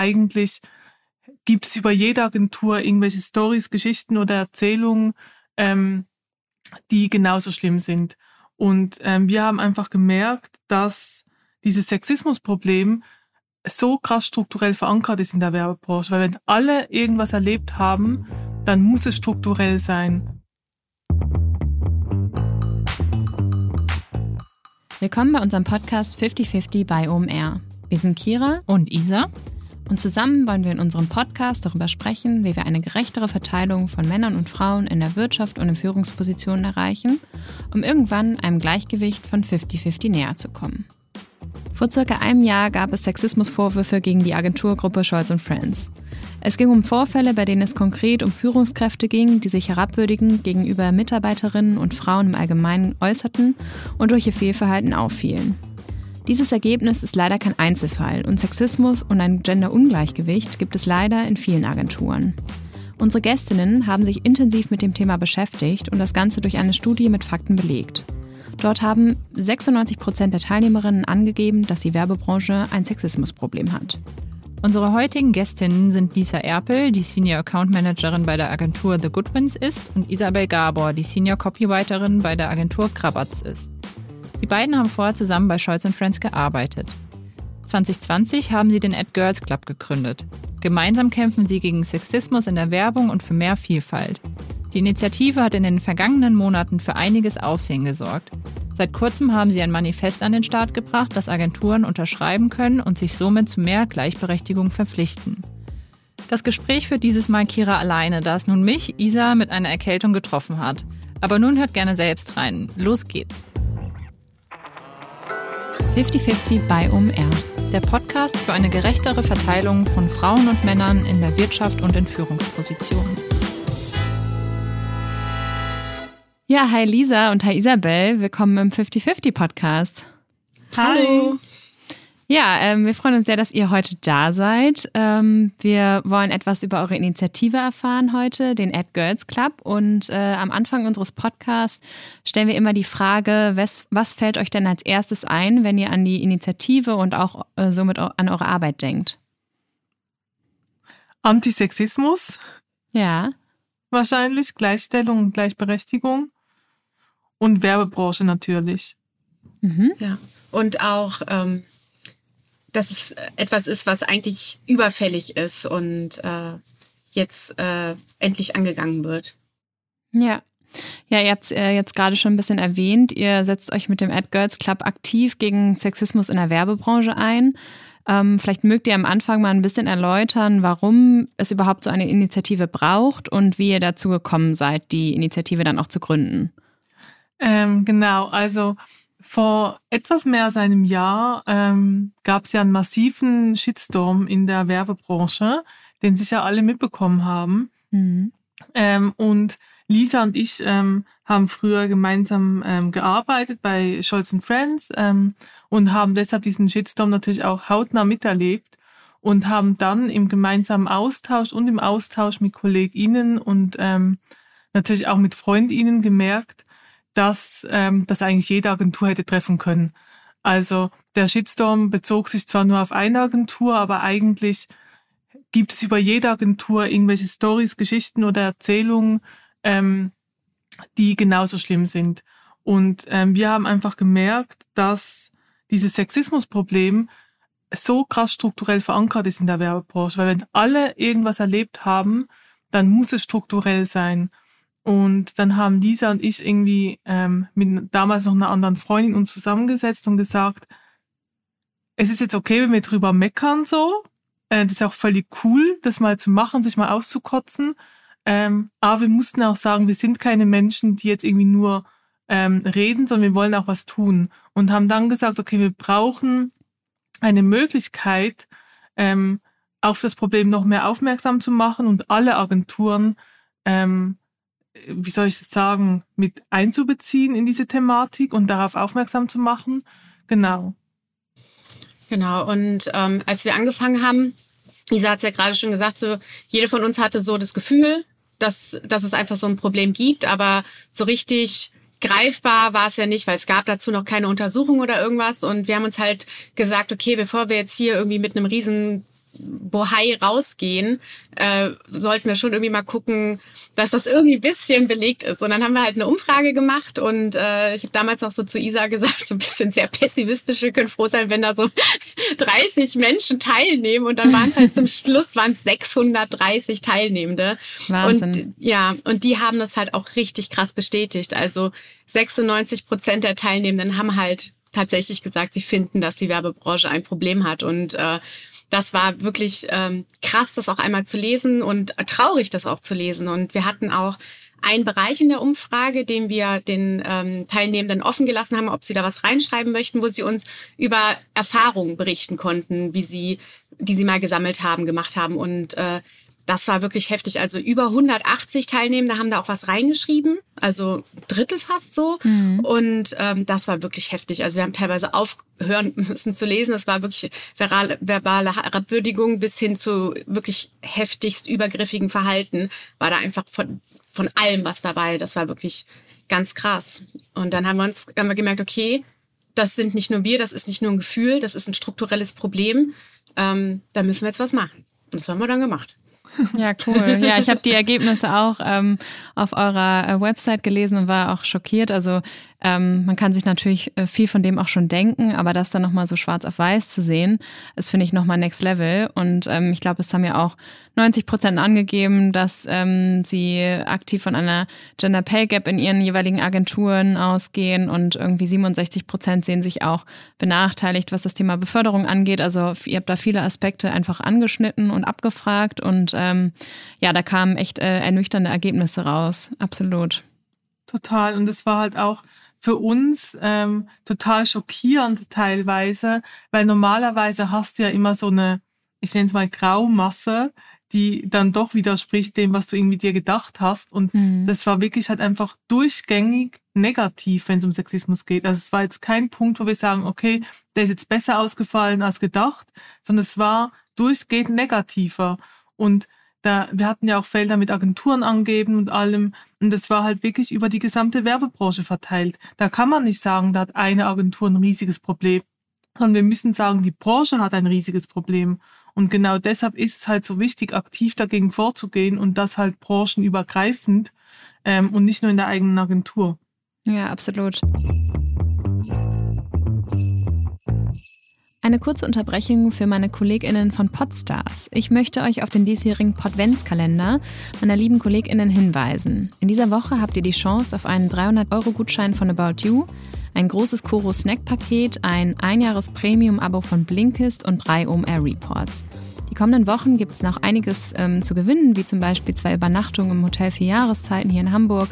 eigentlich gibt es über jede Agentur irgendwelche Stories, Geschichten oder Erzählungen, ähm, die genauso schlimm sind. Und ähm, wir haben einfach gemerkt, dass dieses Sexismusproblem so krass strukturell verankert ist in der Werbebranche, weil wenn alle irgendwas erlebt haben, dann muss es strukturell sein. Willkommen bei unserem Podcast 5050 bei OMR. Wir sind Kira und Isa und zusammen wollen wir in unserem Podcast darüber sprechen, wie wir eine gerechtere Verteilung von Männern und Frauen in der Wirtschaft und in Führungspositionen erreichen, um irgendwann einem Gleichgewicht von 50-50 näher zu kommen. Vor circa einem Jahr gab es Sexismusvorwürfe gegen die Agenturgruppe Scholz Friends. Es ging um Vorfälle, bei denen es konkret um Führungskräfte ging, die sich herabwürdigend gegenüber Mitarbeiterinnen und Frauen im Allgemeinen äußerten und durch ihr Fehlverhalten auffielen. Dieses Ergebnis ist leider kein Einzelfall und Sexismus und ein Genderungleichgewicht gibt es leider in vielen Agenturen. Unsere Gästinnen haben sich intensiv mit dem Thema beschäftigt und das Ganze durch eine Studie mit Fakten belegt. Dort haben 96 Prozent der Teilnehmerinnen angegeben, dass die Werbebranche ein Sexismusproblem hat. Unsere heutigen Gästinnen sind Lisa Erpel, die Senior Account Managerin bei der Agentur The Goodwins ist, und Isabel Gabor, die Senior Copywriterin bei der Agentur Krabatz ist. Die beiden haben vorher zusammen bei Scholz Friends gearbeitet. 2020 haben sie den Ad Girls Club gegründet. Gemeinsam kämpfen sie gegen Sexismus in der Werbung und für mehr Vielfalt. Die Initiative hat in den vergangenen Monaten für einiges Aufsehen gesorgt. Seit kurzem haben sie ein Manifest an den Start gebracht, das Agenturen unterschreiben können und sich somit zu mehr Gleichberechtigung verpflichten. Das Gespräch führt dieses Mal Kira alleine, da es nun mich, Isa, mit einer Erkältung getroffen hat. Aber nun hört gerne selbst rein. Los geht's. 50-50 bei OMR. Der Podcast für eine gerechtere Verteilung von Frauen und Männern in der Wirtschaft und in Führungspositionen. Ja, hi Lisa und hi Isabel. Willkommen im 50-50 Podcast. Hallo. Ja, ähm, wir freuen uns sehr, dass ihr heute da seid. Ähm, wir wollen etwas über eure Initiative erfahren heute, den Ad Girls Club. Und äh, am Anfang unseres Podcasts stellen wir immer die Frage, was, was fällt euch denn als erstes ein, wenn ihr an die Initiative und auch äh, somit an eure Arbeit denkt? Antisexismus. Ja. Wahrscheinlich Gleichstellung und Gleichberechtigung. Und Werbebranche natürlich. Mhm. Ja. Und auch ähm, dass es etwas ist, was eigentlich überfällig ist und äh, jetzt äh, endlich angegangen wird. Ja. Ja, ihr habt äh, jetzt gerade schon ein bisschen erwähnt, ihr setzt euch mit dem Ad Girls Club aktiv gegen Sexismus in der Werbebranche ein. Ähm, vielleicht mögt ihr am Anfang mal ein bisschen erläutern, warum es überhaupt so eine Initiative braucht und wie ihr dazu gekommen seid, die Initiative dann auch zu gründen. Ähm, genau, also vor etwas mehr als einem Jahr ähm, gab es ja einen massiven Shitstorm in der Werbebranche, den sicher alle mitbekommen haben. Mhm. Ähm, und Lisa und ich ähm, haben früher gemeinsam ähm, gearbeitet bei Scholz Friends ähm, und haben deshalb diesen Shitstorm natürlich auch hautnah miterlebt und haben dann im gemeinsamen Austausch und im Austausch mit KollegInnen und ähm, natürlich auch mit FreundInnen gemerkt, dass ähm, das eigentlich jede Agentur hätte treffen können. Also der Shitstorm bezog sich zwar nur auf eine Agentur, aber eigentlich gibt es über jede Agentur irgendwelche Stories, Geschichten oder Erzählungen, ähm, die genauso schlimm sind. Und ähm, wir haben einfach gemerkt, dass dieses Sexismusproblem so krass strukturell verankert ist in der Werbebranche, weil wenn alle irgendwas erlebt haben, dann muss es strukturell sein. Und dann haben Lisa und ich irgendwie ähm, mit damals noch einer anderen Freundin uns zusammengesetzt und gesagt, es ist jetzt okay, wenn wir drüber meckern so. Äh, das ist auch völlig cool, das mal zu machen, sich mal auszukotzen. Ähm, aber wir mussten auch sagen, wir sind keine Menschen, die jetzt irgendwie nur ähm, reden, sondern wir wollen auch was tun. Und haben dann gesagt, okay, wir brauchen eine Möglichkeit, ähm, auf das Problem noch mehr aufmerksam zu machen und alle Agenturen ähm, wie soll ich es sagen, mit einzubeziehen in diese Thematik und darauf aufmerksam zu machen. Genau. Genau, und ähm, als wir angefangen haben, Isa hat es ja gerade schon gesagt, so jede von uns hatte so das Gefühl, dass, dass es einfach so ein Problem gibt, aber so richtig greifbar war es ja nicht, weil es gab dazu noch keine Untersuchung oder irgendwas. Und wir haben uns halt gesagt, okay, bevor wir jetzt hier irgendwie mit einem riesen Bohai rausgehen, äh, sollten wir schon irgendwie mal gucken, dass das irgendwie ein bisschen belegt ist. Und dann haben wir halt eine Umfrage gemacht und äh, ich habe damals auch so zu Isa gesagt, so ein bisschen sehr pessimistisch, wir können froh sein, wenn da so 30 Menschen teilnehmen und dann waren es halt zum Schluss waren es 630 Teilnehmende. Wahnsinn. Und ja, und die haben das halt auch richtig krass bestätigt. Also 96 Prozent der Teilnehmenden haben halt tatsächlich gesagt, sie finden, dass die Werbebranche ein Problem hat und äh, das war wirklich ähm, krass, das auch einmal zu lesen und traurig, das auch zu lesen. Und wir hatten auch einen Bereich in der Umfrage, den wir den ähm, Teilnehmenden offen gelassen haben, ob sie da was reinschreiben möchten, wo sie uns über Erfahrungen berichten konnten, wie sie, die sie mal gesammelt haben, gemacht haben. Und äh, das war wirklich heftig. Also über 180 Teilnehmende haben da auch was reingeschrieben, also Drittel fast so. Mhm. Und ähm, das war wirklich heftig. Also wir haben teilweise aufhören müssen zu lesen. Es war wirklich verbale, verbale Herabwürdigung bis hin zu wirklich heftigst übergriffigen Verhalten. War da einfach von, von allem was dabei. Das war wirklich ganz krass. Und dann haben wir uns haben wir gemerkt, okay, das sind nicht nur wir, das ist nicht nur ein Gefühl, das ist ein strukturelles Problem. Ähm, da müssen wir jetzt was machen. Und das haben wir dann gemacht. Ja, cool. Ja, ich habe die Ergebnisse auch ähm, auf eurer äh, Website gelesen und war auch schockiert. Also ähm, man kann sich natürlich äh, viel von dem auch schon denken, aber das dann nochmal so schwarz auf weiß zu sehen, ist, finde ich, nochmal next level. Und ähm, ich glaube, es haben ja auch 90 Prozent angegeben, dass ähm, sie aktiv von einer Gender Pay Gap in ihren jeweiligen Agenturen ausgehen und irgendwie 67 Prozent sehen sich auch benachteiligt, was das Thema Beförderung angeht. Also ihr habt da viele Aspekte einfach angeschnitten und abgefragt und ähm, ja, da kamen echt äh, ernüchternde Ergebnisse raus. Absolut. Total. Und es war halt auch für uns ähm, total schockierend teilweise, weil normalerweise hast du ja immer so eine, ich nenne es mal Graumasse, die dann doch widerspricht dem, was du irgendwie dir gedacht hast. Und mhm. das war wirklich halt einfach durchgängig negativ, wenn es um Sexismus geht. Also es war jetzt kein Punkt, wo wir sagen, okay, der ist jetzt besser ausgefallen als gedacht, sondern es war durchgehend negativer. Und da, wir hatten ja auch Felder mit Agenturen angeben und allem. Und das war halt wirklich über die gesamte Werbebranche verteilt. Da kann man nicht sagen, da hat eine Agentur ein riesiges Problem, sondern wir müssen sagen, die Branche hat ein riesiges Problem. Und genau deshalb ist es halt so wichtig, aktiv dagegen vorzugehen und das halt branchenübergreifend ähm, und nicht nur in der eigenen Agentur. Ja, absolut. Eine kurze Unterbrechung für meine KollegInnen von Podstars. Ich möchte euch auf den diesjährigen Podventskalender meiner lieben KollegInnen hinweisen. In dieser Woche habt ihr die Chance auf einen 300-Euro-Gutschein von About You, ein großes Koro Snack-Paket, ein einjahres Premium-Abo von Blinkist und drei OMR Reports. Die kommenden Wochen gibt es noch einiges ähm, zu gewinnen, wie zum Beispiel zwei Übernachtungen im Hotel für Jahreszeiten hier in Hamburg,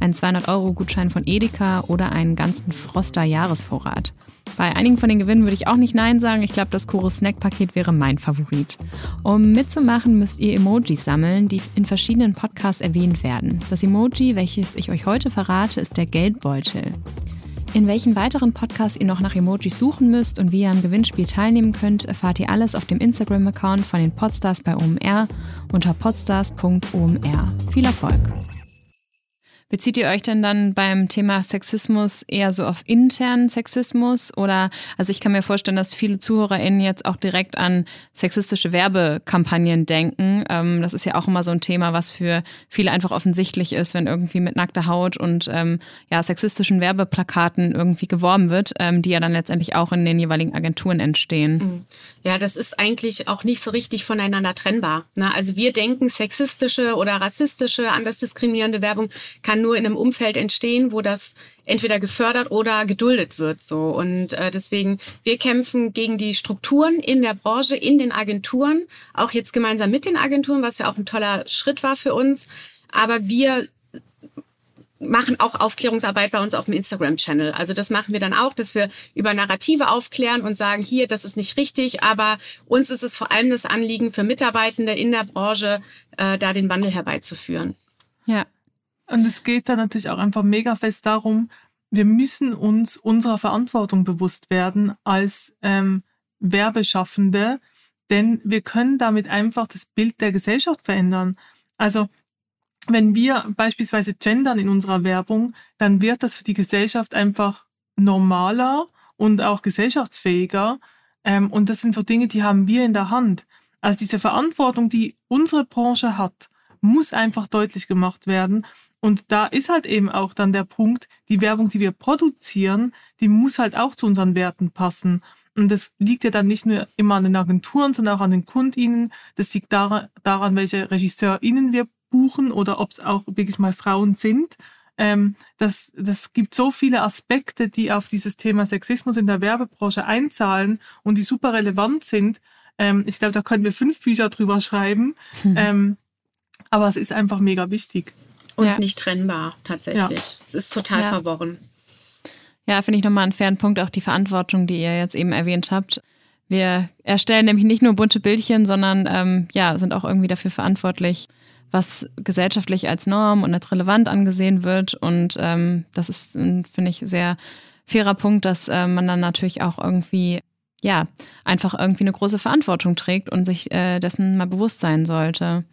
einen 200-Euro-Gutschein von Edeka oder einen ganzen Froster-Jahresvorrat. Bei einigen von den Gewinnen würde ich auch nicht Nein sagen. Ich glaube, das Chorus Snack Paket wäre mein Favorit. Um mitzumachen, müsst ihr Emojis sammeln, die in verschiedenen Podcasts erwähnt werden. Das Emoji, welches ich euch heute verrate, ist der Geldbeutel. In welchen weiteren Podcasts ihr noch nach Emojis suchen müsst und wie ihr am Gewinnspiel teilnehmen könnt, erfahrt ihr alles auf dem Instagram-Account von den Podstars bei OMR unter podstars.omr. Viel Erfolg! Bezieht ihr euch denn dann beim Thema Sexismus eher so auf internen Sexismus oder, also ich kann mir vorstellen, dass viele ZuhörerInnen jetzt auch direkt an sexistische Werbekampagnen denken. Ähm, das ist ja auch immer so ein Thema, was für viele einfach offensichtlich ist, wenn irgendwie mit nackter Haut und ähm, ja, sexistischen Werbeplakaten irgendwie geworben wird, ähm, die ja dann letztendlich auch in den jeweiligen Agenturen entstehen. Mhm. Ja, das ist eigentlich auch nicht so richtig voneinander trennbar. Ne? Also wir denken, sexistische oder rassistische, anders diskriminierende Werbung kann nur in einem Umfeld entstehen, wo das entweder gefördert oder geduldet wird. So und äh, deswegen wir kämpfen gegen die Strukturen in der Branche, in den Agenturen, auch jetzt gemeinsam mit den Agenturen, was ja auch ein toller Schritt war für uns. Aber wir machen auch Aufklärungsarbeit bei uns auf dem Instagram-Channel. Also das machen wir dann auch, dass wir über Narrative aufklären und sagen, hier, das ist nicht richtig, aber uns ist es vor allem das Anliegen für Mitarbeitende in der Branche, äh, da den Wandel herbeizuführen. Ja. Und es geht dann natürlich auch einfach mega fest darum, wir müssen uns unserer Verantwortung bewusst werden als ähm, Werbeschaffende, denn wir können damit einfach das Bild der Gesellschaft verändern. Also wenn wir beispielsweise gendern in unserer Werbung, dann wird das für die Gesellschaft einfach normaler und auch gesellschaftsfähiger. Ähm, und das sind so Dinge, die haben wir in der Hand. Also diese Verantwortung, die unsere Branche hat, muss einfach deutlich gemacht werden. Und da ist halt eben auch dann der Punkt, die Werbung, die wir produzieren, die muss halt auch zu unseren Werten passen. Und das liegt ja dann nicht nur immer an den Agenturen, sondern auch an den KundInnen. Das liegt daran, welche RegisseurInnen wir buchen oder ob es auch wirklich mal Frauen sind. Ähm, das, das gibt so viele Aspekte, die auf dieses Thema Sexismus in der Werbebranche einzahlen und die super relevant sind. Ähm, ich glaube, da können wir fünf Bücher drüber schreiben. Hm. Ähm, aber es ist einfach mega wichtig. Und ja. nicht trennbar, tatsächlich. Ja. Es ist total ja. verworren. Ja, finde ich nochmal einen fairen Punkt, auch die Verantwortung, die ihr jetzt eben erwähnt habt. Wir erstellen nämlich nicht nur bunte Bildchen, sondern ähm, ja, sind auch irgendwie dafür verantwortlich, was gesellschaftlich als Norm und als relevant angesehen wird. Und ähm, das ist, finde ich, sehr fairer Punkt, dass äh, man dann natürlich auch irgendwie ja einfach irgendwie eine große Verantwortung trägt und sich äh, dessen mal bewusst sein sollte.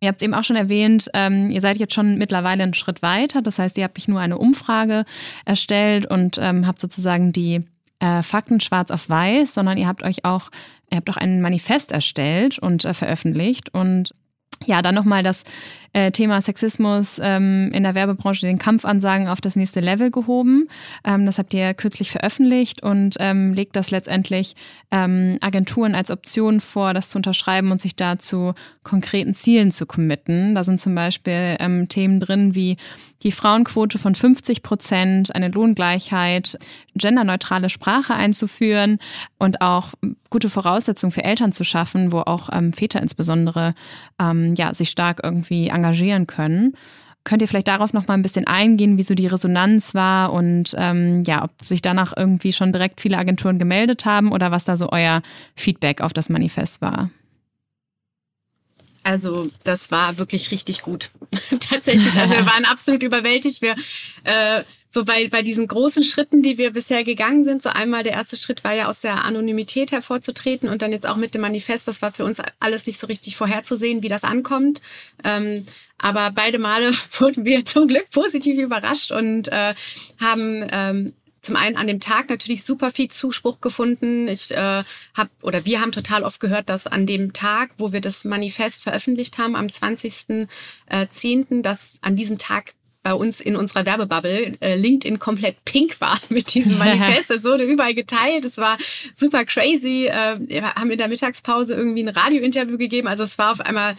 Ihr habt es eben auch schon erwähnt, ähm, ihr seid jetzt schon mittlerweile einen Schritt weiter. Das heißt, ihr habt nicht nur eine Umfrage erstellt und ähm, habt sozusagen die äh, Fakten schwarz auf weiß, sondern ihr habt euch auch, ihr habt auch ein Manifest erstellt und äh, veröffentlicht. Und ja, dann nochmal das äh, Thema Sexismus ähm, in der Werbebranche, den Kampfansagen auf das nächste Level gehoben. Ähm, das habt ihr kürzlich veröffentlicht und ähm, legt das letztendlich ähm, Agenturen als Option vor, das zu unterschreiben und sich dazu konkreten Zielen zu committen. Da sind zum Beispiel ähm, Themen drin wie die Frauenquote von 50 Prozent, eine Lohngleichheit, genderneutrale Sprache einzuführen und auch gute Voraussetzungen für Eltern zu schaffen, wo auch ähm, Väter insbesondere ähm, ja, sich stark irgendwie engagieren können. Könnt ihr vielleicht darauf noch mal ein bisschen eingehen, wie so die Resonanz war und ähm, ja, ob sich danach irgendwie schon direkt viele Agenturen gemeldet haben oder was da so euer Feedback auf das Manifest war? Also das war wirklich richtig gut. Tatsächlich. Also wir waren absolut überwältigt. Wir äh, so bei, bei diesen großen Schritten, die wir bisher gegangen sind, so einmal der erste Schritt war ja aus der Anonymität hervorzutreten und dann jetzt auch mit dem Manifest, das war für uns alles nicht so richtig vorherzusehen, wie das ankommt. Ähm, aber beide Male wurden wir zum Glück positiv überrascht und äh, haben ähm, zum einen an dem Tag natürlich super viel Zuspruch gefunden. Ich äh, habe oder wir haben total oft gehört, dass an dem Tag, wo wir das Manifest veröffentlicht haben, am 20.10., äh, dass an diesem Tag bei uns in unserer Werbebubble äh, LinkedIn komplett pink war mit diesem Manifest. Es wurde überall geteilt. Es war super crazy. Äh, wir haben in der Mittagspause irgendwie ein Radiointerview gegeben. Also es war auf einmal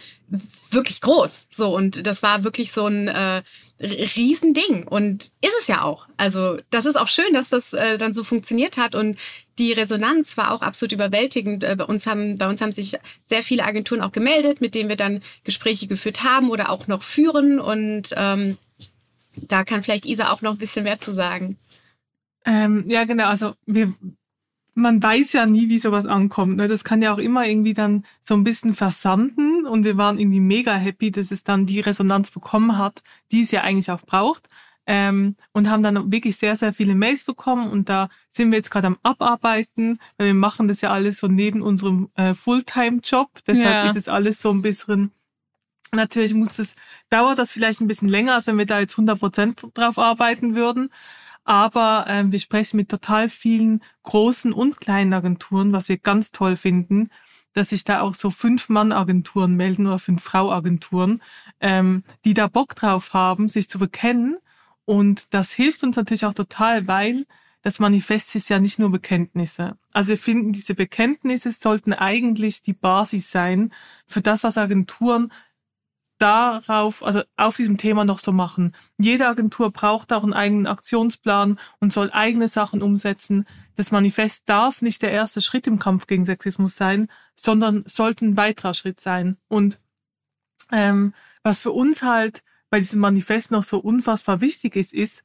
wirklich groß. So und das war wirklich so ein äh, Riesending und ist es ja auch. Also das ist auch schön, dass das äh, dann so funktioniert hat und die Resonanz war auch absolut überwältigend. Äh, bei uns haben bei uns haben sich sehr viele Agenturen auch gemeldet, mit denen wir dann Gespräche geführt haben oder auch noch führen und ähm, da kann vielleicht Isa auch noch ein bisschen mehr zu sagen. Ähm, ja, genau. Also wir, man weiß ja nie, wie sowas ankommt. Ne? Das kann ja auch immer irgendwie dann so ein bisschen versanden und wir waren irgendwie mega happy, dass es dann die Resonanz bekommen hat, die es ja eigentlich auch braucht. Ähm, und haben dann wirklich sehr, sehr viele Mails bekommen und da sind wir jetzt gerade am Abarbeiten, weil wir machen das ja alles so neben unserem äh, Fulltime-Job. Deshalb ja. ist es alles so ein bisschen Natürlich muss es, dauert das vielleicht ein bisschen länger, als wenn wir da jetzt 100 Prozent drauf arbeiten würden. Aber ähm, wir sprechen mit total vielen großen und kleinen Agenturen, was wir ganz toll finden, dass sich da auch so Fünf-Mann-Agenturen melden oder Fünf-Frau-Agenturen, ähm, die da Bock drauf haben, sich zu bekennen. Und das hilft uns natürlich auch total, weil das Manifest ist ja nicht nur Bekenntnisse. Also wir finden, diese Bekenntnisse sollten eigentlich die Basis sein für das, was Agenturen darauf, also auf diesem Thema noch so machen. Jede Agentur braucht auch einen eigenen Aktionsplan und soll eigene Sachen umsetzen. Das Manifest darf nicht der erste Schritt im Kampf gegen Sexismus sein, sondern sollte ein weiterer Schritt sein. Und ähm, was für uns halt bei diesem Manifest noch so unfassbar wichtig ist, ist,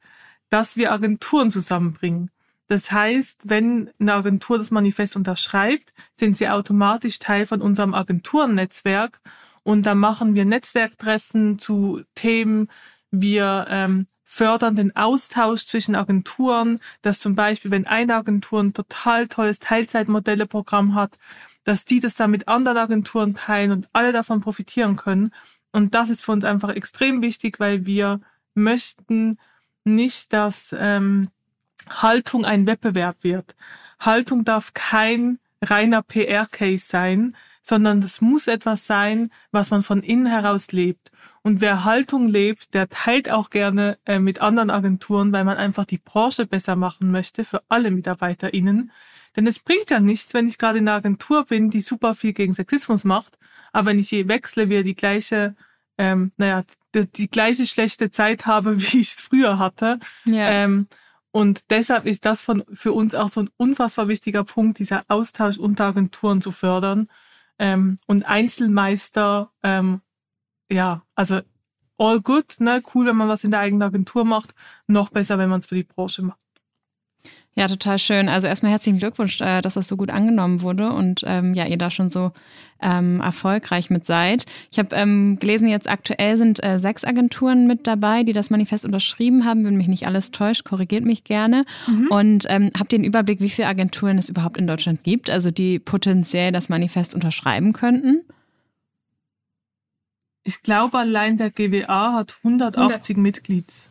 dass wir Agenturen zusammenbringen. Das heißt, wenn eine Agentur das Manifest unterschreibt, sind sie automatisch Teil von unserem Agenturennetzwerk und da machen wir Netzwerktreffen zu Themen. Wir ähm, fördern den Austausch zwischen Agenturen, dass zum Beispiel, wenn eine Agentur ein total tolles Teilzeitmodelleprogramm hat, dass die das dann mit anderen Agenturen teilen und alle davon profitieren können. Und das ist für uns einfach extrem wichtig, weil wir möchten nicht, dass ähm, Haltung ein Wettbewerb wird. Haltung darf kein reiner PR-Case sein, sondern das muss etwas sein, was man von innen heraus lebt. Und wer Haltung lebt, der teilt auch gerne äh, mit anderen Agenturen, weil man einfach die Branche besser machen möchte für alle MitarbeiterInnen. Denn es bringt ja nichts, wenn ich gerade in einer Agentur bin, die super viel gegen Sexismus macht, aber wenn ich je wechsle, wieder die gleiche, ähm, naja, die, die gleiche schlechte Zeit habe, wie ich es früher hatte. Ja. Ähm, und deshalb ist das von, für uns auch so ein unfassbar wichtiger Punkt, dieser Austausch unter Agenturen zu fördern. Ähm, und Einzelmeister, ähm, ja, also all good, ne? Cool, wenn man was in der eigenen Agentur macht. Noch besser, wenn man es für die Branche macht. Ja, total schön. Also erstmal herzlichen Glückwunsch, äh, dass das so gut angenommen wurde und ähm, ja, ihr da schon so ähm, erfolgreich mit seid. Ich habe ähm, gelesen, jetzt aktuell sind äh, sechs Agenturen mit dabei, die das Manifest unterschrieben haben. Wenn mich nicht alles täuscht, korrigiert mich gerne. Mhm. Und ähm, habt ihr einen Überblick, wie viele Agenturen es überhaupt in Deutschland gibt, also die potenziell das Manifest unterschreiben könnten? Ich glaube, allein der GWA hat 180 100. Mitglieds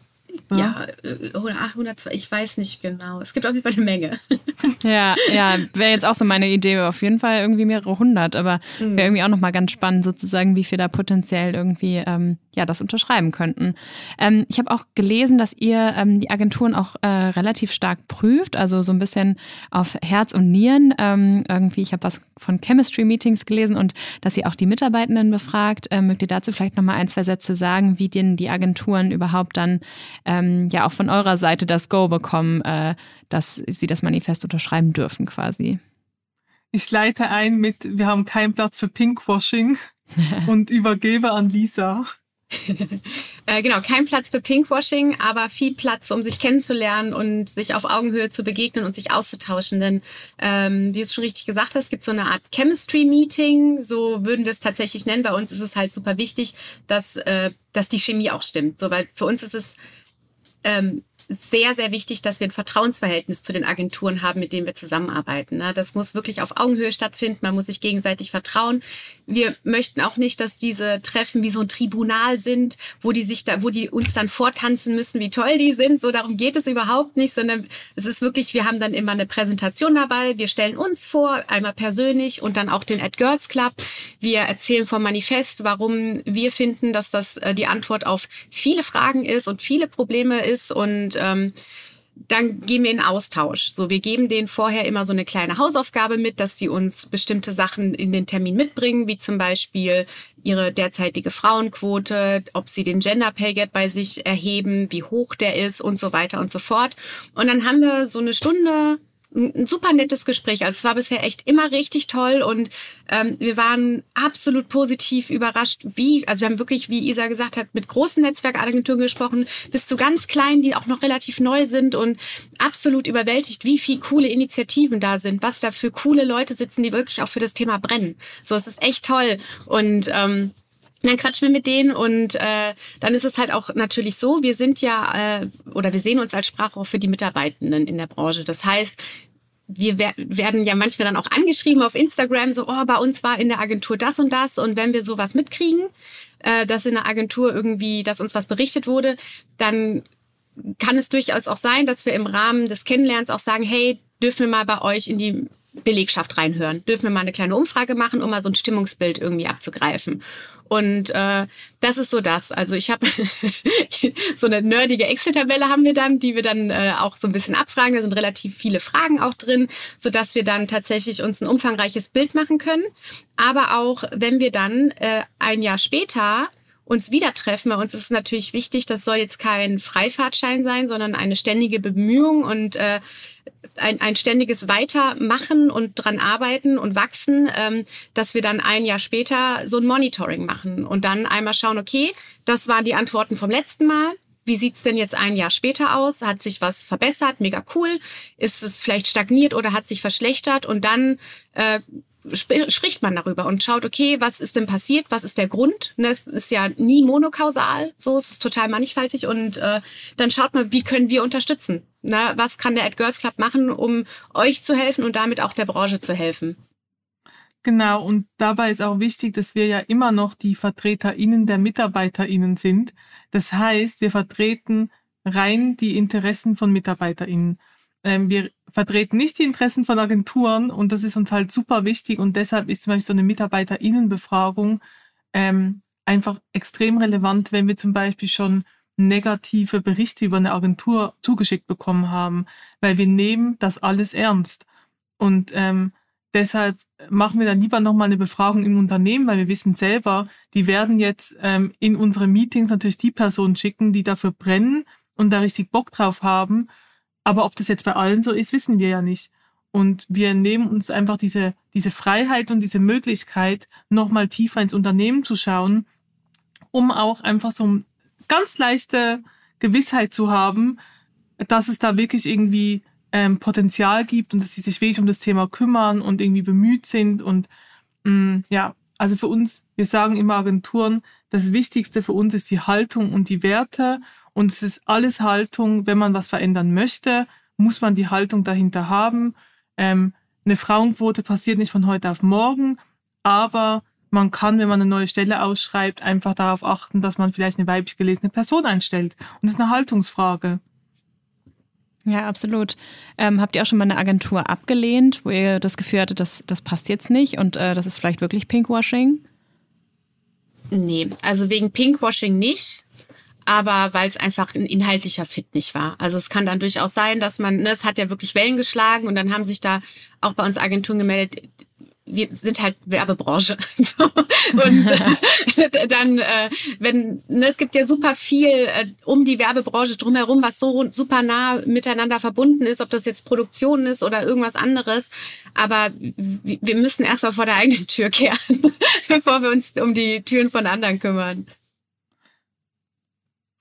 ja, oder 800, ich weiß nicht genau. Es gibt auf jeden Fall eine Menge. ja, ja, wäre jetzt auch so meine Idee. Auf jeden Fall irgendwie mehrere hundert, aber wäre mhm. irgendwie auch nochmal ganz spannend, sozusagen, wie viel da potenziell irgendwie ähm, ja das unterschreiben könnten. Ähm, ich habe auch gelesen, dass ihr ähm, die Agenturen auch äh, relativ stark prüft, also so ein bisschen auf Herz und Nieren. Ähm, irgendwie, ich habe was von Chemistry Meetings gelesen und dass ihr auch die Mitarbeitenden befragt. Ähm, mögt ihr dazu vielleicht nochmal ein, zwei Sätze sagen, wie denn die Agenturen überhaupt dann ähm, ja auch von eurer Seite das Go bekommen, äh, dass sie das Manifest unterschreiben dürfen quasi. Ich leite ein mit, wir haben keinen Platz für Pinkwashing und übergebe an Lisa. Äh, genau, kein Platz für Pinkwashing, aber viel Platz, um sich kennenzulernen und sich auf Augenhöhe zu begegnen und sich auszutauschen. Denn ähm, wie du es schon richtig gesagt hast, gibt so eine Art Chemistry-Meeting, so würden wir es tatsächlich nennen. Bei uns ist es halt super wichtig, dass, äh, dass die Chemie auch stimmt. So, weil für uns ist es ähm, sehr, sehr wichtig, dass wir ein Vertrauensverhältnis zu den Agenturen haben, mit denen wir zusammenarbeiten. Ne? Das muss wirklich auf Augenhöhe stattfinden. Man muss sich gegenseitig vertrauen. Wir möchten auch nicht, dass diese Treffen wie so ein Tribunal sind, wo die sich da, wo die uns dann vortanzen müssen, wie toll die sind. So darum geht es überhaupt nicht, sondern es ist wirklich, wir haben dann immer eine Präsentation dabei. Wir stellen uns vor, einmal persönlich und dann auch den At Girls Club. Wir erzählen vom Manifest, warum wir finden, dass das äh, die Antwort auf viele Fragen ist und viele Probleme ist und ähm, dann gehen wir in Austausch. So, wir geben denen vorher immer so eine kleine Hausaufgabe mit, dass sie uns bestimmte Sachen in den Termin mitbringen, wie zum Beispiel ihre derzeitige Frauenquote, ob sie den Gender Pay Gap bei sich erheben, wie hoch der ist und so weiter und so fort. Und dann haben wir so eine Stunde ein super nettes Gespräch. Also es war bisher echt immer richtig toll und ähm, wir waren absolut positiv überrascht, wie, also wir haben wirklich, wie Isa gesagt hat, mit großen Netzwerkagenturen gesprochen, bis zu ganz kleinen, die auch noch relativ neu sind und absolut überwältigt, wie viel coole Initiativen da sind, was da für coole Leute sitzen, die wirklich auch für das Thema brennen. So, es ist echt toll und ähm, dann quatschen wir mit denen und äh, dann ist es halt auch natürlich so, wir sind ja äh, oder wir sehen uns als Sprachrohr für die Mitarbeitenden in der Branche. Das heißt, wir werden ja manchmal dann auch angeschrieben auf Instagram, so, oh, bei uns war in der Agentur das und das. Und wenn wir sowas mitkriegen, äh, dass in der Agentur irgendwie, dass uns was berichtet wurde, dann kann es durchaus auch sein, dass wir im Rahmen des Kennenlernens auch sagen, hey, dürfen wir mal bei euch in die Belegschaft reinhören? Dürfen wir mal eine kleine Umfrage machen, um mal so ein Stimmungsbild irgendwie abzugreifen? Und äh, das ist so das. Also ich habe so eine nerdige Excel-Tabelle haben wir dann, die wir dann äh, auch so ein bisschen abfragen. Da sind relativ viele Fragen auch drin, so dass wir dann tatsächlich uns ein umfangreiches Bild machen können. Aber auch wenn wir dann äh, ein Jahr später uns wieder treffen. Bei uns ist es natürlich wichtig, das soll jetzt kein Freifahrtschein sein, sondern eine ständige Bemühung und äh, ein, ein ständiges Weitermachen und dran arbeiten und wachsen, ähm, dass wir dann ein Jahr später so ein Monitoring machen und dann einmal schauen, okay, das waren die Antworten vom letzten Mal. Wie sieht's denn jetzt ein Jahr später aus? Hat sich was verbessert? Mega cool. Ist es vielleicht stagniert oder hat sich verschlechtert? Und dann äh, spricht man darüber und schaut, okay, was ist denn passiert, was ist der Grund? Ne, es ist ja nie monokausal, so es ist total mannigfaltig und äh, dann schaut man, wie können wir unterstützen? Ne, was kann der Ad Girls Club machen, um euch zu helfen und damit auch der Branche zu helfen? Genau, und dabei ist auch wichtig, dass wir ja immer noch die VertreterInnen der MitarbeiterInnen sind. Das heißt, wir vertreten rein die Interessen von MitarbeiterInnen. Ähm, wir vertreten nicht die Interessen von Agenturen und das ist uns halt super wichtig und deshalb ist zum Beispiel so eine Mitarbeiterinnenbefragung ähm, einfach extrem relevant, wenn wir zum Beispiel schon negative Berichte über eine Agentur zugeschickt bekommen haben, weil wir nehmen das alles ernst. Und ähm, deshalb machen wir dann lieber nochmal eine Befragung im Unternehmen, weil wir wissen selber, die werden jetzt ähm, in unsere Meetings natürlich die Personen schicken, die dafür brennen und da richtig Bock drauf haben. Aber ob das jetzt bei allen so ist, wissen wir ja nicht. Und wir nehmen uns einfach diese, diese Freiheit und diese Möglichkeit, nochmal tiefer ins Unternehmen zu schauen, um auch einfach so ganz leichte Gewissheit zu haben, dass es da wirklich irgendwie ähm, Potenzial gibt und dass sie sich wirklich um das Thema kümmern und irgendwie bemüht sind. Und mh, mm, ja, also für uns, wir sagen immer Agenturen, das Wichtigste für uns ist die Haltung und die Werte. Und es ist alles Haltung, wenn man was verändern möchte, muss man die Haltung dahinter haben. Ähm, eine Frauenquote passiert nicht von heute auf morgen, aber man kann, wenn man eine neue Stelle ausschreibt, einfach darauf achten, dass man vielleicht eine weiblich gelesene Person einstellt. Und das ist eine Haltungsfrage. Ja, absolut. Ähm, habt ihr auch schon mal eine Agentur abgelehnt, wo ihr das Gefühl hattet, das, das passt jetzt nicht und äh, das ist vielleicht wirklich Pinkwashing? Nee, also wegen Pinkwashing nicht, aber weil es einfach ein inhaltlicher Fit nicht war. Also es kann dann durchaus sein, dass man, ne, es hat ja wirklich Wellen geschlagen und dann haben sich da auch bei uns Agenturen gemeldet, wir sind halt Werbebranche. so. Und äh, dann, äh, wenn, ne, es gibt ja super viel äh, um die Werbebranche drumherum, was so super nah miteinander verbunden ist, ob das jetzt Produktion ist oder irgendwas anderes. Aber wir müssen erstmal vor der eigenen Tür kehren, bevor wir uns um die Türen von anderen kümmern.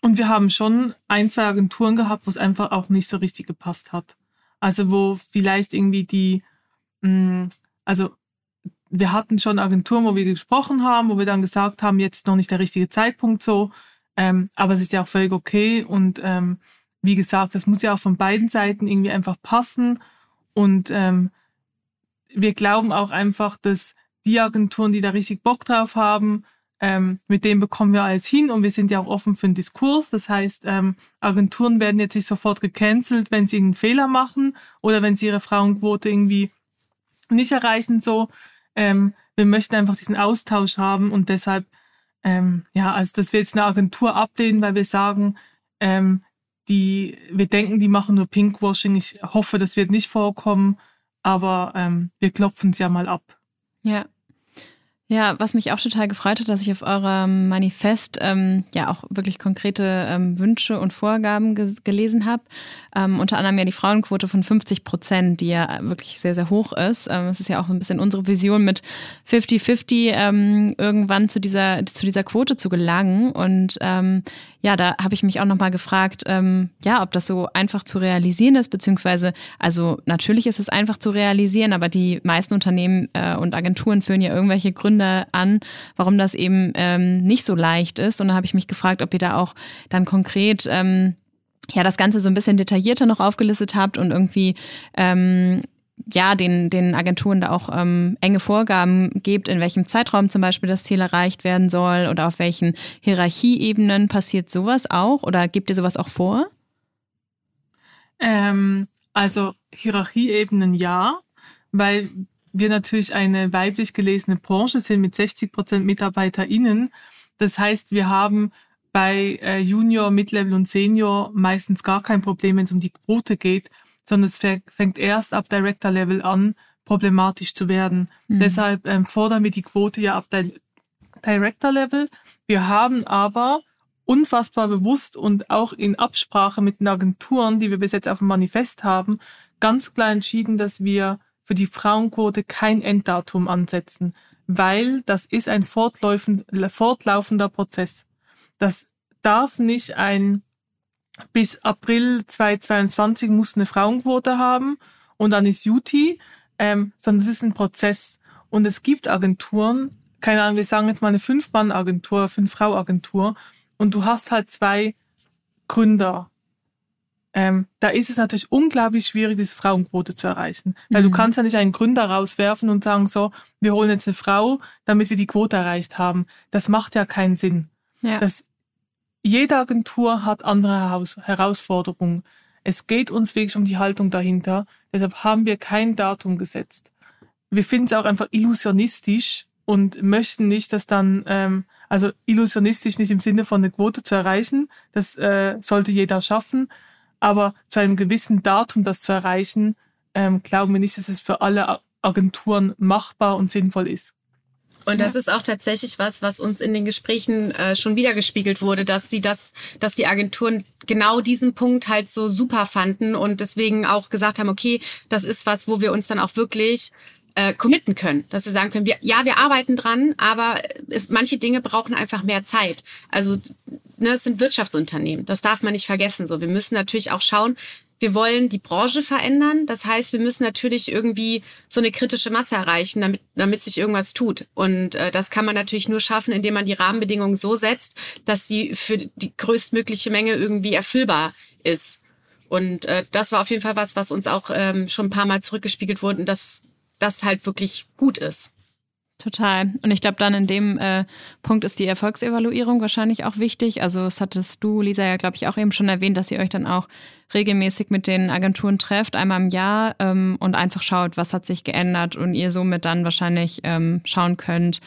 Und wir haben schon ein, zwei Agenturen gehabt, wo es einfach auch nicht so richtig gepasst hat. Also wo vielleicht irgendwie die, mh, mm, also wir hatten schon Agenturen, wo wir gesprochen haben, wo wir dann gesagt haben, jetzt noch nicht der richtige Zeitpunkt so. Ähm, aber es ist ja auch völlig okay. Und ähm, wie gesagt, das muss ja auch von beiden Seiten irgendwie einfach passen. Und ähm, wir glauben auch einfach, dass die Agenturen, die da richtig Bock drauf haben, ähm, mit denen bekommen wir alles hin und wir sind ja auch offen für einen Diskurs. Das heißt, ähm, Agenturen werden jetzt nicht sofort gecancelt, wenn sie einen Fehler machen oder wenn sie ihre Frauenquote irgendwie nicht erreichen so. Ähm, wir möchten einfach diesen Austausch haben und deshalb, ähm, ja, also dass wir jetzt eine Agentur ablehnen, weil wir sagen, ähm, die, wir denken, die machen nur Pinkwashing. Ich hoffe, das wird nicht vorkommen, aber ähm, wir klopfen es ja mal ab. Ja. Ja, was mich auch total gefreut hat, dass ich auf eurem Manifest ähm, ja auch wirklich konkrete ähm, Wünsche und Vorgaben ge gelesen habe. Ähm, unter anderem ja die Frauenquote von 50 Prozent, die ja wirklich sehr, sehr hoch ist. Ähm, es ist ja auch ein bisschen unsere Vision mit 50-50 ähm, irgendwann zu dieser, zu dieser Quote zu gelangen. Und ähm, ja, da habe ich mich auch nochmal gefragt, ähm, ja, ob das so einfach zu realisieren ist, beziehungsweise, also natürlich ist es einfach zu realisieren, aber die meisten Unternehmen äh, und Agenturen führen ja irgendwelche Gründe an, warum das eben ähm, nicht so leicht ist. Und da habe ich mich gefragt, ob ihr da auch dann konkret ähm, ja das Ganze so ein bisschen detaillierter noch aufgelistet habt und irgendwie ähm, ja, den, den Agenturen da auch ähm, enge Vorgaben gibt, in welchem Zeitraum zum Beispiel das Ziel erreicht werden soll oder auf welchen Hierarchieebenen passiert sowas auch oder gibt ihr sowas auch vor? Ähm, also Hierarchieebenen ja, weil wir natürlich eine weiblich gelesene Branche sind mit 60 Prozent MitarbeiterInnen. Das heißt, wir haben bei äh, Junior, Midlevel und Senior meistens gar kein Problem, wenn es um die Quote geht sondern es fängt erst ab Director-Level an, problematisch zu werden. Mhm. Deshalb ähm, fordern wir die Quote ja ab Director-Level. Wir haben aber unfassbar bewusst und auch in Absprache mit den Agenturen, die wir bis jetzt auf dem Manifest haben, ganz klar entschieden, dass wir für die Frauenquote kein Enddatum ansetzen, weil das ist ein fortlaufender Prozess. Das darf nicht ein bis April 2022 muss eine Frauenquote haben und dann ist Juti, ähm, sondern es ist ein Prozess. Und es gibt Agenturen, keine Ahnung, wir sagen jetzt mal eine Fünf-Mann-Agentur, Fünf-Frau-Agentur und du hast halt zwei Gründer. Ähm, da ist es natürlich unglaublich schwierig, diese Frauenquote zu erreichen. Weil mhm. du kannst ja nicht einen Gründer rauswerfen und sagen so, wir holen jetzt eine Frau, damit wir die Quote erreicht haben. Das macht ja keinen Sinn. Ja. Das jede Agentur hat andere Herausforderungen. Es geht uns wirklich um die Haltung dahinter. Deshalb haben wir kein Datum gesetzt. Wir finden es auch einfach illusionistisch und möchten nicht, dass dann, ähm, also illusionistisch nicht im Sinne von eine Quote zu erreichen, das äh, sollte jeder schaffen, aber zu einem gewissen Datum das zu erreichen, ähm, glauben wir nicht, dass es für alle Agenturen machbar und sinnvoll ist. Und das ja. ist auch tatsächlich was, was uns in den Gesprächen äh, schon wieder gespiegelt wurde, dass die das, dass die Agenturen genau diesen Punkt halt so super fanden und deswegen auch gesagt haben, okay, das ist was, wo wir uns dann auch wirklich äh, committen können, dass sie sagen können, wir, ja, wir arbeiten dran, aber es, manche Dinge brauchen einfach mehr Zeit. Also ne, es sind Wirtschaftsunternehmen, das darf man nicht vergessen. So, wir müssen natürlich auch schauen, wir wollen die Branche verändern. Das heißt, wir müssen natürlich irgendwie so eine kritische Masse erreichen, damit, damit sich irgendwas tut. Und äh, das kann man natürlich nur schaffen, indem man die Rahmenbedingungen so setzt, dass sie für die größtmögliche Menge irgendwie erfüllbar ist. Und äh, das war auf jeden Fall was, was uns auch ähm, schon ein paar Mal zurückgespiegelt wurde, dass das halt wirklich gut ist. Total. Und ich glaube, dann in dem äh, Punkt ist die Erfolgsevaluierung wahrscheinlich auch wichtig. Also es hattest du, Lisa, ja, glaube ich, auch eben schon erwähnt, dass ihr euch dann auch regelmäßig mit den Agenturen trefft, einmal im Jahr ähm, und einfach schaut, was hat sich geändert und ihr somit dann wahrscheinlich ähm, schauen könnt,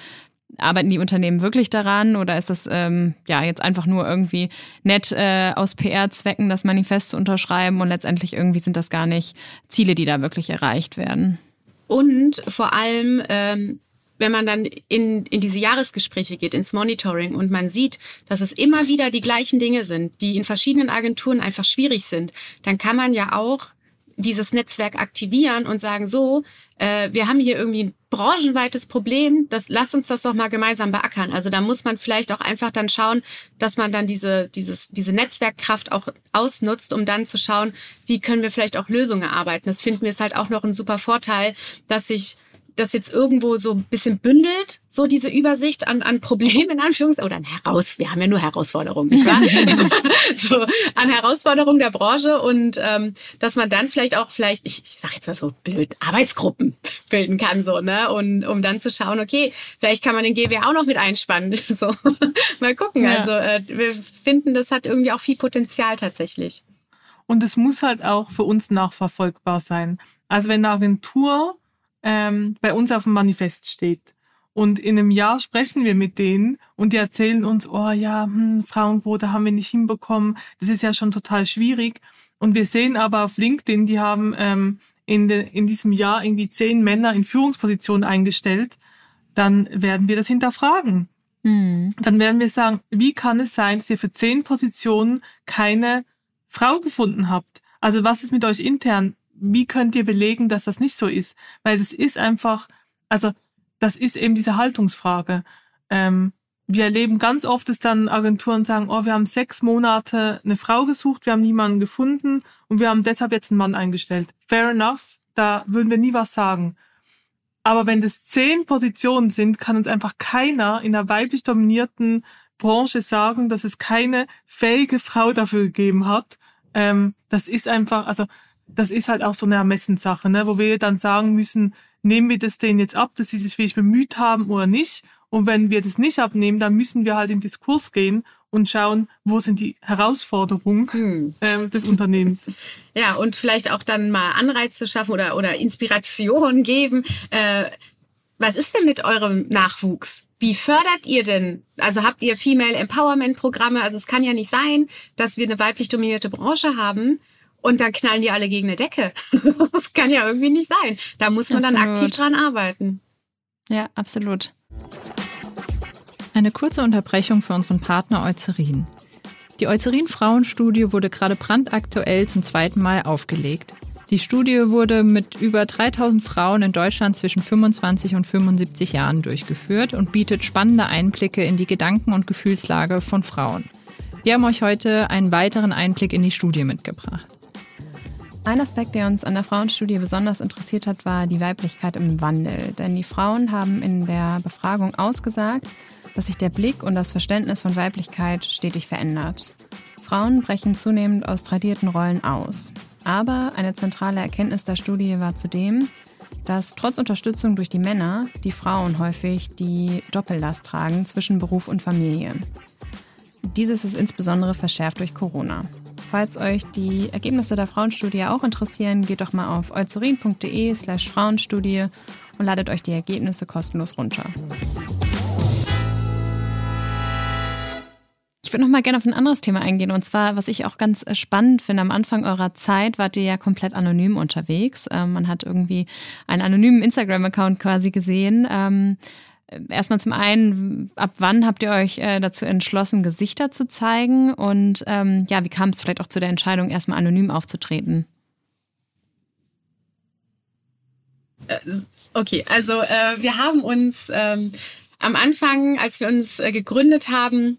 arbeiten die Unternehmen wirklich daran oder ist das ähm, ja jetzt einfach nur irgendwie nett äh, aus PR-Zwecken das Manifest zu unterschreiben und letztendlich irgendwie sind das gar nicht Ziele, die da wirklich erreicht werden? Und vor allem ähm, wenn man dann in, in diese Jahresgespräche geht, ins Monitoring und man sieht, dass es immer wieder die gleichen Dinge sind, die in verschiedenen Agenturen einfach schwierig sind, dann kann man ja auch dieses Netzwerk aktivieren und sagen, so, äh, wir haben hier irgendwie ein branchenweites Problem, das, lasst uns das doch mal gemeinsam beackern. Also da muss man vielleicht auch einfach dann schauen, dass man dann diese, dieses, diese Netzwerkkraft auch ausnutzt, um dann zu schauen, wie können wir vielleicht auch Lösungen erarbeiten. Das finden wir ist halt auch noch ein super Vorteil, dass sich das jetzt irgendwo so ein bisschen bündelt, so diese Übersicht an, an Problemen in Anführungszeichen oder an Heraus, wir haben ja nur Herausforderungen, nicht wahr? so an Herausforderungen der Branche und ähm, dass man dann vielleicht auch vielleicht, ich, ich sage jetzt mal so blöd, Arbeitsgruppen bilden kann so, ne? Und um dann zu schauen, okay, vielleicht kann man den GWA auch noch mit einspannen. So, mal gucken. Ja. Also äh, wir finden, das hat irgendwie auch viel Potenzial tatsächlich. Und es muss halt auch für uns nachverfolgbar sein. Also wenn eine Agentur ähm, bei uns auf dem Manifest steht. Und in einem Jahr sprechen wir mit denen und die erzählen uns, oh ja, hm, Frauenquote haben wir nicht hinbekommen, das ist ja schon total schwierig. Und wir sehen aber auf LinkedIn, die haben ähm, in, de, in diesem Jahr irgendwie zehn Männer in Führungspositionen eingestellt, dann werden wir das hinterfragen. Mhm. Dann werden wir sagen, wie kann es sein, dass ihr für zehn Positionen keine Frau gefunden habt? Also was ist mit euch intern? Wie könnt ihr belegen, dass das nicht so ist? Weil das ist einfach, also das ist eben diese Haltungsfrage. Ähm, wir erleben ganz oft, dass dann Agenturen sagen, oh, wir haben sechs Monate eine Frau gesucht, wir haben niemanden gefunden und wir haben deshalb jetzt einen Mann eingestellt. Fair enough, da würden wir nie was sagen. Aber wenn das zehn Positionen sind, kann uns einfach keiner in einer weiblich dominierten Branche sagen, dass es keine fähige Frau dafür gegeben hat. Ähm, das ist einfach, also das ist halt auch so eine Ermessenssache, ne, wo wir dann sagen müssen, nehmen wir das denen jetzt ab, dass sie sich wirklich bemüht haben oder nicht. Und wenn wir das nicht abnehmen, dann müssen wir halt in Diskurs gehen und schauen, wo sind die Herausforderungen hm. äh, des Unternehmens. Ja, und vielleicht auch dann mal Anreize schaffen oder, oder Inspiration geben. Äh, was ist denn mit eurem Nachwuchs? Wie fördert ihr denn? Also habt ihr Female Empowerment Programme? Also es kann ja nicht sein, dass wir eine weiblich dominierte Branche haben und dann knallen die alle gegen eine Decke. das kann ja irgendwie nicht sein. Da muss man absolut. dann aktiv dran arbeiten. Ja, absolut. Eine kurze Unterbrechung für unseren Partner Eucerin. Die Eucerin Frauenstudie wurde gerade brandaktuell zum zweiten Mal aufgelegt. Die Studie wurde mit über 3000 Frauen in Deutschland zwischen 25 und 75 Jahren durchgeführt und bietet spannende Einblicke in die Gedanken- und Gefühlslage von Frauen. Wir haben euch heute einen weiteren Einblick in die Studie mitgebracht. Ein Aspekt, der uns an der Frauenstudie besonders interessiert hat, war die Weiblichkeit im Wandel. Denn die Frauen haben in der Befragung ausgesagt, dass sich der Blick und das Verständnis von Weiblichkeit stetig verändert. Frauen brechen zunehmend aus tradierten Rollen aus. Aber eine zentrale Erkenntnis der Studie war zudem, dass trotz Unterstützung durch die Männer die Frauen häufig die Doppellast tragen zwischen Beruf und Familie. Dieses ist insbesondere verschärft durch Corona. Falls euch die Ergebnisse der Frauenstudie auch interessieren, geht doch mal auf eucerin.de slash Frauenstudie und ladet euch die Ergebnisse kostenlos runter. Ich würde noch mal gerne auf ein anderes Thema eingehen und zwar, was ich auch ganz äh, spannend finde. Am Anfang eurer Zeit wart ihr ja komplett anonym unterwegs. Ähm, man hat irgendwie einen anonymen Instagram-Account quasi gesehen. Ähm, erstmal zum einen, ab wann habt ihr euch äh, dazu entschlossen, Gesichter zu zeigen? Und ähm, ja, wie kam es vielleicht auch zu der Entscheidung, erstmal anonym aufzutreten? Äh, okay, also äh, wir haben uns ähm, am Anfang, als wir uns äh, gegründet haben,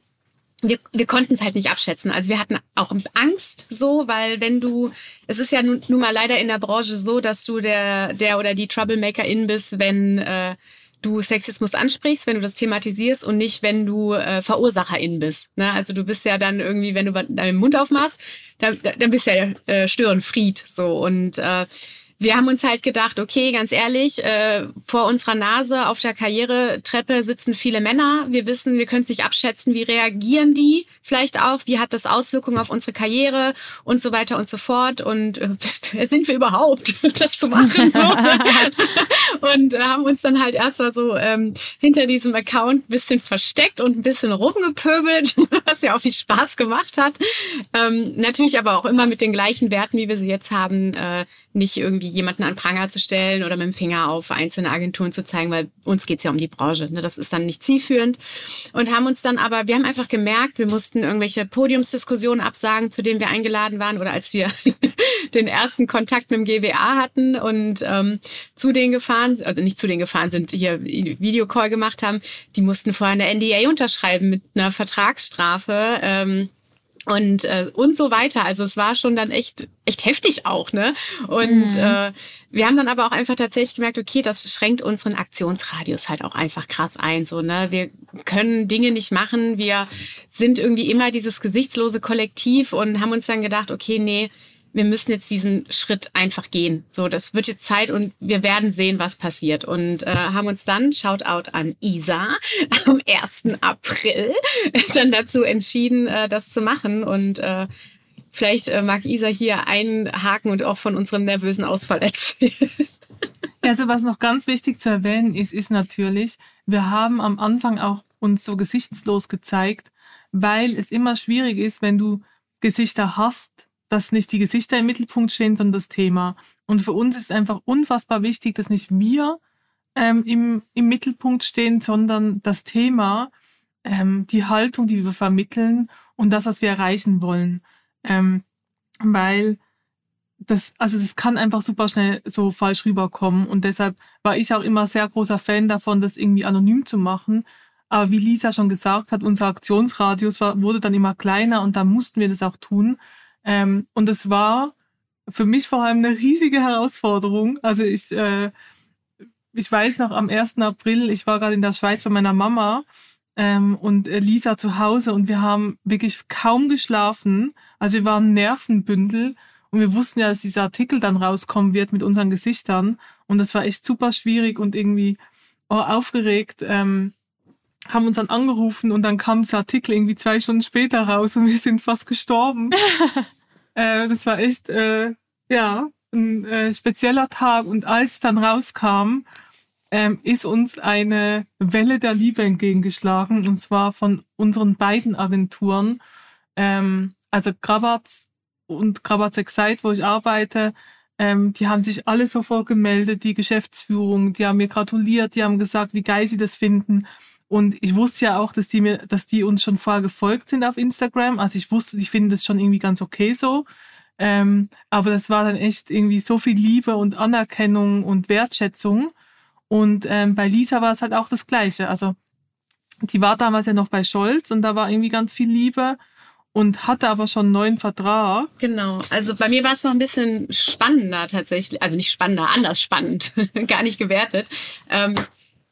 wir, wir konnten es halt nicht abschätzen. Also wir hatten auch Angst so, weil wenn du, es ist ja nun, nun mal leider in der Branche so, dass du der, der oder die Troublemaker-In bist, wenn äh, du Sexismus ansprichst, wenn du das thematisierst und nicht, wenn du äh, Verursacherin bist. Ne? Also du bist ja dann irgendwie, wenn du deinen Mund aufmachst, dann, dann bist ja äh, Störenfried so und äh, wir haben uns halt gedacht, okay, ganz ehrlich, äh, vor unserer Nase auf der Karrieretreppe sitzen viele Männer. Wir wissen, wir können es nicht abschätzen, wie reagieren die vielleicht auch, wie hat das Auswirkungen auf unsere Karriere und so weiter und so fort. Und äh, wer sind wir überhaupt, das zu machen? So. und äh, haben uns dann halt erstmal so ähm, hinter diesem Account ein bisschen versteckt und ein bisschen rumgepöbelt, was ja auch viel Spaß gemacht hat. Ähm, natürlich aber auch immer mit den gleichen Werten, wie wir sie jetzt haben, äh, nicht irgendwie jemanden an Pranger zu stellen oder mit dem Finger auf einzelne Agenturen zu zeigen, weil uns geht's ja um die Branche. Ne? Das ist dann nicht zielführend. Und haben uns dann aber, wir haben einfach gemerkt, wir mussten irgendwelche Podiumsdiskussionen absagen, zu denen wir eingeladen waren oder als wir den ersten Kontakt mit dem GWA hatten und ähm, zu denen gefahren, also nicht zu denen gefahren sind, hier Videocall gemacht haben, die mussten vorher eine NDA unterschreiben mit einer Vertragsstrafe. Ähm, und äh, und so weiter. Also es war schon dann echt echt heftig auch, ne? Und mhm. äh, wir haben dann aber auch einfach tatsächlich gemerkt, okay, das schränkt unseren Aktionsradius halt auch einfach krass ein, so ne? Wir können Dinge nicht machen, wir sind irgendwie immer dieses gesichtslose Kollektiv und haben uns dann gedacht, okay, nee, wir müssen jetzt diesen Schritt einfach gehen. So, das wird jetzt Zeit und wir werden sehen, was passiert. Und äh, haben uns dann, Shoutout an Isa, am 1. April dann dazu entschieden, äh, das zu machen. Und äh, vielleicht äh, mag Isa hier einhaken und auch von unserem nervösen Ausfall erzählen. Also was noch ganz wichtig zu erwähnen ist, ist natürlich, wir haben am Anfang auch uns so gesichtslos gezeigt, weil es immer schwierig ist, wenn du Gesichter hast, dass nicht die Gesichter im Mittelpunkt stehen, sondern das Thema. Und für uns ist einfach unfassbar wichtig, dass nicht wir ähm, im, im Mittelpunkt stehen, sondern das Thema, ähm, die Haltung, die wir vermitteln und das, was wir erreichen wollen. Ähm, weil das, also das kann einfach super schnell so falsch rüberkommen. Und deshalb war ich auch immer sehr großer Fan davon, das irgendwie anonym zu machen. Aber wie Lisa schon gesagt hat, unser Aktionsradius war, wurde dann immer kleiner und da mussten wir das auch tun. Ähm, und es war für mich vor allem eine riesige Herausforderung. Also ich, äh, ich weiß noch, am 1. April, ich war gerade in der Schweiz bei meiner Mama ähm, und Lisa zu Hause und wir haben wirklich kaum geschlafen. Also wir waren Nervenbündel und wir wussten ja, dass dieser Artikel dann rauskommen wird mit unseren Gesichtern. Und das war echt super schwierig und irgendwie oh, aufgeregt. Ähm, haben uns dann angerufen und dann kam der Artikel irgendwie zwei Stunden später raus und wir sind fast gestorben. äh, das war echt, äh, ja, ein äh, spezieller Tag. Und als es dann rauskam, ähm, ist uns eine Welle der Liebe entgegengeschlagen und zwar von unseren beiden Agenturen, ähm, also Grabatz und Grabatz Excite, wo ich arbeite. Ähm, die haben sich alle sofort gemeldet, die Geschäftsführung, die haben mir gratuliert, die haben gesagt, wie geil sie das finden. Und ich wusste ja auch, dass die mir, dass die uns schon vorher gefolgt sind auf Instagram. Also ich wusste, die finden das schon irgendwie ganz okay so. Ähm, aber das war dann echt irgendwie so viel Liebe und Anerkennung und Wertschätzung. Und ähm, bei Lisa war es halt auch das Gleiche. Also die war damals ja noch bei Scholz und da war irgendwie ganz viel Liebe und hatte aber schon einen neuen Vertrag. Genau. Also bei mir war es noch ein bisschen spannender tatsächlich. Also nicht spannender, anders spannend. Gar nicht gewertet. Ähm,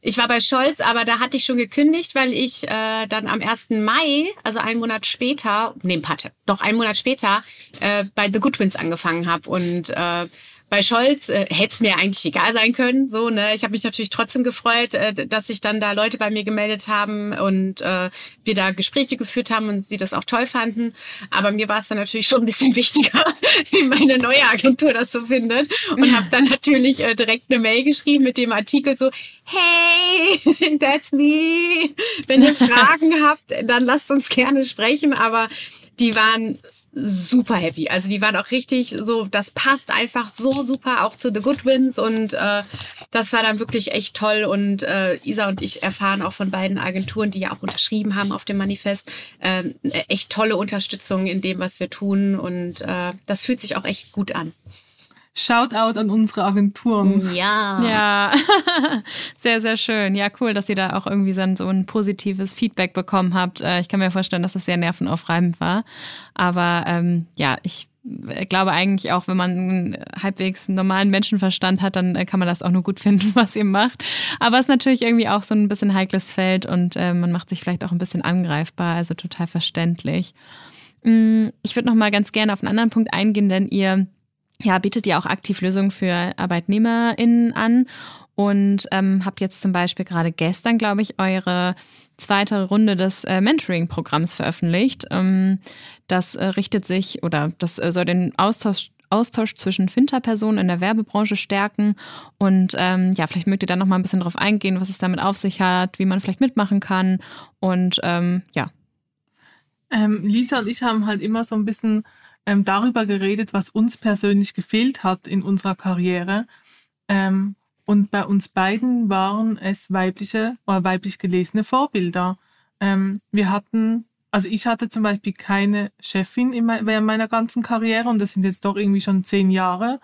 ich war bei Scholz, aber da hatte ich schon gekündigt, weil ich äh, dann am 1. Mai, also einen Monat später, nee, Patte, doch einen Monat später, äh, bei The Goodwins angefangen habe und äh, bei Scholz äh, hätte es mir eigentlich egal sein können. So, ne? Ich habe mich natürlich trotzdem gefreut, äh, dass sich dann da Leute bei mir gemeldet haben und äh, wir da Gespräche geführt haben und sie das auch toll fanden. Aber mir war es dann natürlich schon ein bisschen wichtiger, wie meine neue Agentur das so findet. Und habe dann natürlich äh, direkt eine Mail geschrieben mit dem Artikel so, hey, that's me. Wenn ihr Fragen habt, dann lasst uns gerne sprechen. Aber die waren super happy. Also die waren auch richtig so, das passt einfach so super auch zu The Goodwins und äh, das war dann wirklich echt toll und äh, Isa und ich erfahren auch von beiden Agenturen, die ja auch unterschrieben haben auf dem Manifest, äh, echt tolle Unterstützung in dem, was wir tun und äh, das fühlt sich auch echt gut an. Shoutout an unsere Agenturen. Ja. Ja, sehr, sehr schön. Ja, cool, dass ihr da auch irgendwie so ein, so ein positives Feedback bekommen habt. Äh, ich kann mir vorstellen, dass das sehr nervenaufreibend war. Aber ähm, ja, ich glaube eigentlich auch, wenn man einen halbwegs normalen Menschenverstand hat, dann äh, kann man das auch nur gut finden, was ihr macht. Aber es ist natürlich irgendwie auch so ein bisschen heikles Feld und äh, man macht sich vielleicht auch ein bisschen angreifbar, also total verständlich. Mm, ich würde noch mal ganz gerne auf einen anderen Punkt eingehen, denn ihr ja, bietet ihr auch aktiv Lösungen für ArbeitnehmerInnen an und ähm, habt jetzt zum Beispiel gerade gestern, glaube ich, eure zweite Runde des äh, Mentoring-Programms veröffentlicht. Ähm, das äh, richtet sich oder das äh, soll den Austausch Austausch zwischen Finterpersonen in der Werbebranche stärken. Und ähm, ja, vielleicht mögt ihr da noch mal ein bisschen drauf eingehen, was es damit auf sich hat, wie man vielleicht mitmachen kann. Und ähm, ja. Ähm, Lisa und ich haben halt immer so ein bisschen ähm, darüber geredet, was uns persönlich gefehlt hat in unserer Karriere. Ähm, und bei uns beiden waren es weibliche oder weiblich gelesene Vorbilder. Ähm, wir hatten, also ich hatte zum Beispiel keine Chefin in mein, während meiner ganzen Karriere und das sind jetzt doch irgendwie schon zehn Jahre.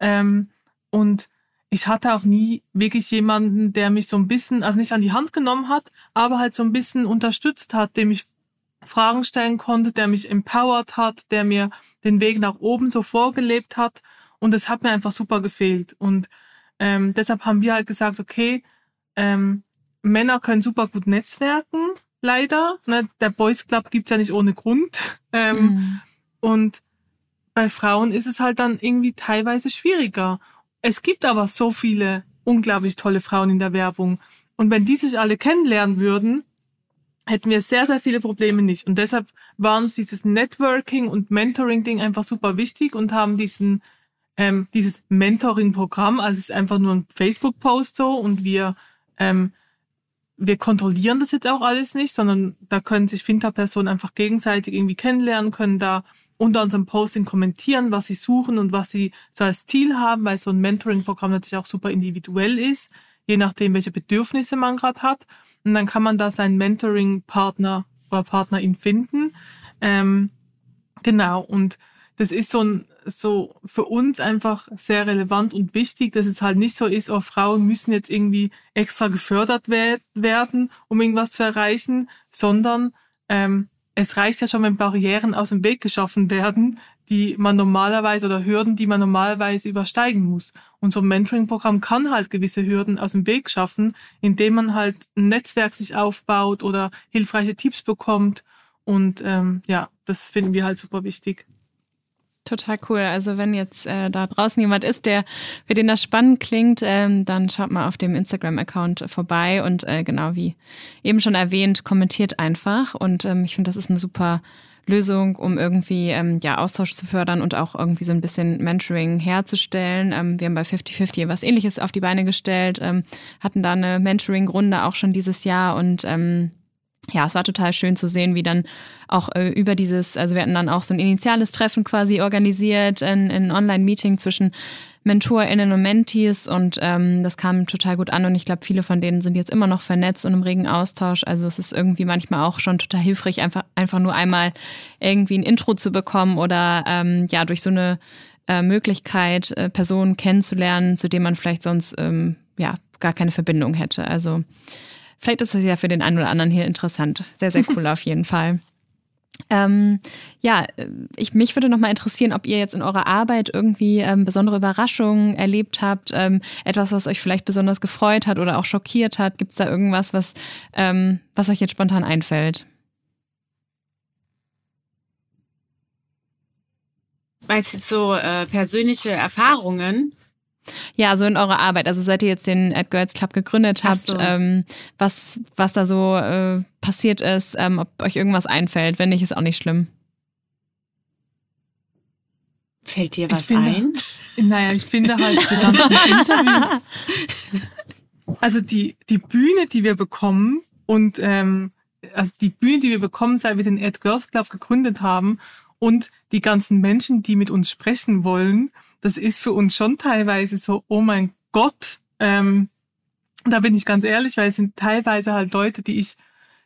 Ähm, und ich hatte auch nie wirklich jemanden, der mich so ein bisschen, also nicht an die Hand genommen hat, aber halt so ein bisschen unterstützt hat, dem ich Fragen stellen konnte, der mich empowered hat, der mir den Weg nach oben so vorgelebt hat. Und es hat mir einfach super gefehlt. Und ähm, deshalb haben wir halt gesagt, okay, ähm, Männer können super gut netzwerken, leider. Ne? Der Boys Club gibt's ja nicht ohne Grund. Ähm, mhm. Und bei Frauen ist es halt dann irgendwie teilweise schwieriger. Es gibt aber so viele unglaublich tolle Frauen in der Werbung. Und wenn die sich alle kennenlernen würden, hätten wir sehr, sehr viele Probleme nicht. Und deshalb waren uns dieses Networking und Mentoring-Ding einfach super wichtig und haben diesen, ähm, dieses Mentoring-Programm, also es ist einfach nur ein Facebook-Post so und wir, ähm, wir kontrollieren das jetzt auch alles nicht, sondern da können sich Finta-Personen einfach gegenseitig irgendwie kennenlernen, können da unter unserem Posting kommentieren, was sie suchen und was sie so als Ziel haben, weil so ein Mentoring-Programm natürlich auch super individuell ist, je nachdem, welche Bedürfnisse man gerade hat. Und dann kann man da seinen Mentoring-Partner oder Partnerin finden. Ähm, genau, und das ist so ein, so für uns einfach sehr relevant und wichtig, dass es halt nicht so ist, oh, Frauen müssen jetzt irgendwie extra gefördert we werden, um irgendwas zu erreichen, sondern ähm, es reicht ja schon, wenn Barrieren aus dem Weg geschaffen werden, die man normalerweise oder Hürden, die man normalerweise übersteigen muss. Und so ein Mentoring-Programm kann halt gewisse Hürden aus dem Weg schaffen, indem man halt ein Netzwerk sich aufbaut oder hilfreiche Tipps bekommt. Und ähm, ja, das finden wir halt super wichtig. Total cool. Also wenn jetzt äh, da draußen jemand ist, der für den das spannend klingt, ähm, dann schaut mal auf dem Instagram-Account vorbei und äh, genau wie eben schon erwähnt, kommentiert einfach. Und ähm, ich finde, das ist eine super Lösung, um irgendwie ähm, ja Austausch zu fördern und auch irgendwie so ein bisschen Mentoring herzustellen. Ähm, wir haben bei 50-50 was ähnliches auf die Beine gestellt, ähm, hatten da eine Mentoring-Runde auch schon dieses Jahr und ähm, ja, es war total schön zu sehen, wie dann auch äh, über dieses, also wir hatten dann auch so ein initiales Treffen quasi organisiert, ein, ein Online-Meeting zwischen MentorInnen und Mentees und ähm, das kam total gut an und ich glaube, viele von denen sind jetzt immer noch vernetzt und im regen Austausch. Also es ist irgendwie manchmal auch schon total hilfreich, einfach, einfach nur einmal irgendwie ein Intro zu bekommen oder ähm, ja, durch so eine äh, Möglichkeit, äh, Personen kennenzulernen, zu denen man vielleicht sonst ähm, ja gar keine Verbindung hätte. Also Vielleicht ist das ja für den einen oder anderen hier interessant. Sehr, sehr cool auf jeden Fall. Ähm, ja, ich, mich würde noch mal interessieren, ob ihr jetzt in eurer Arbeit irgendwie ähm, besondere Überraschungen erlebt habt, ähm, etwas, was euch vielleicht besonders gefreut hat oder auch schockiert hat. Gibt es da irgendwas, was, ähm, was euch jetzt spontan einfällt? Meinst du jetzt so äh, persönliche Erfahrungen? Ja, so in eurer Arbeit. Also seit ihr jetzt den Ad Girls Club gegründet habt, so. ähm, was, was da so äh, passiert ist, ähm, ob euch irgendwas einfällt. Wenn nicht, ist auch nicht schlimm. Fällt dir was finde, ein? Naja, ich finde halt die ganzen Interviews. Also die, die Bühne, die wir bekommen und ähm, also die Bühne, die wir bekommen, seit wir den Ad Girls Club gegründet haben und die ganzen Menschen, die mit uns sprechen wollen, das ist für uns schon teilweise so, oh mein Gott, ähm, da bin ich ganz ehrlich, weil es sind teilweise halt Leute, die ich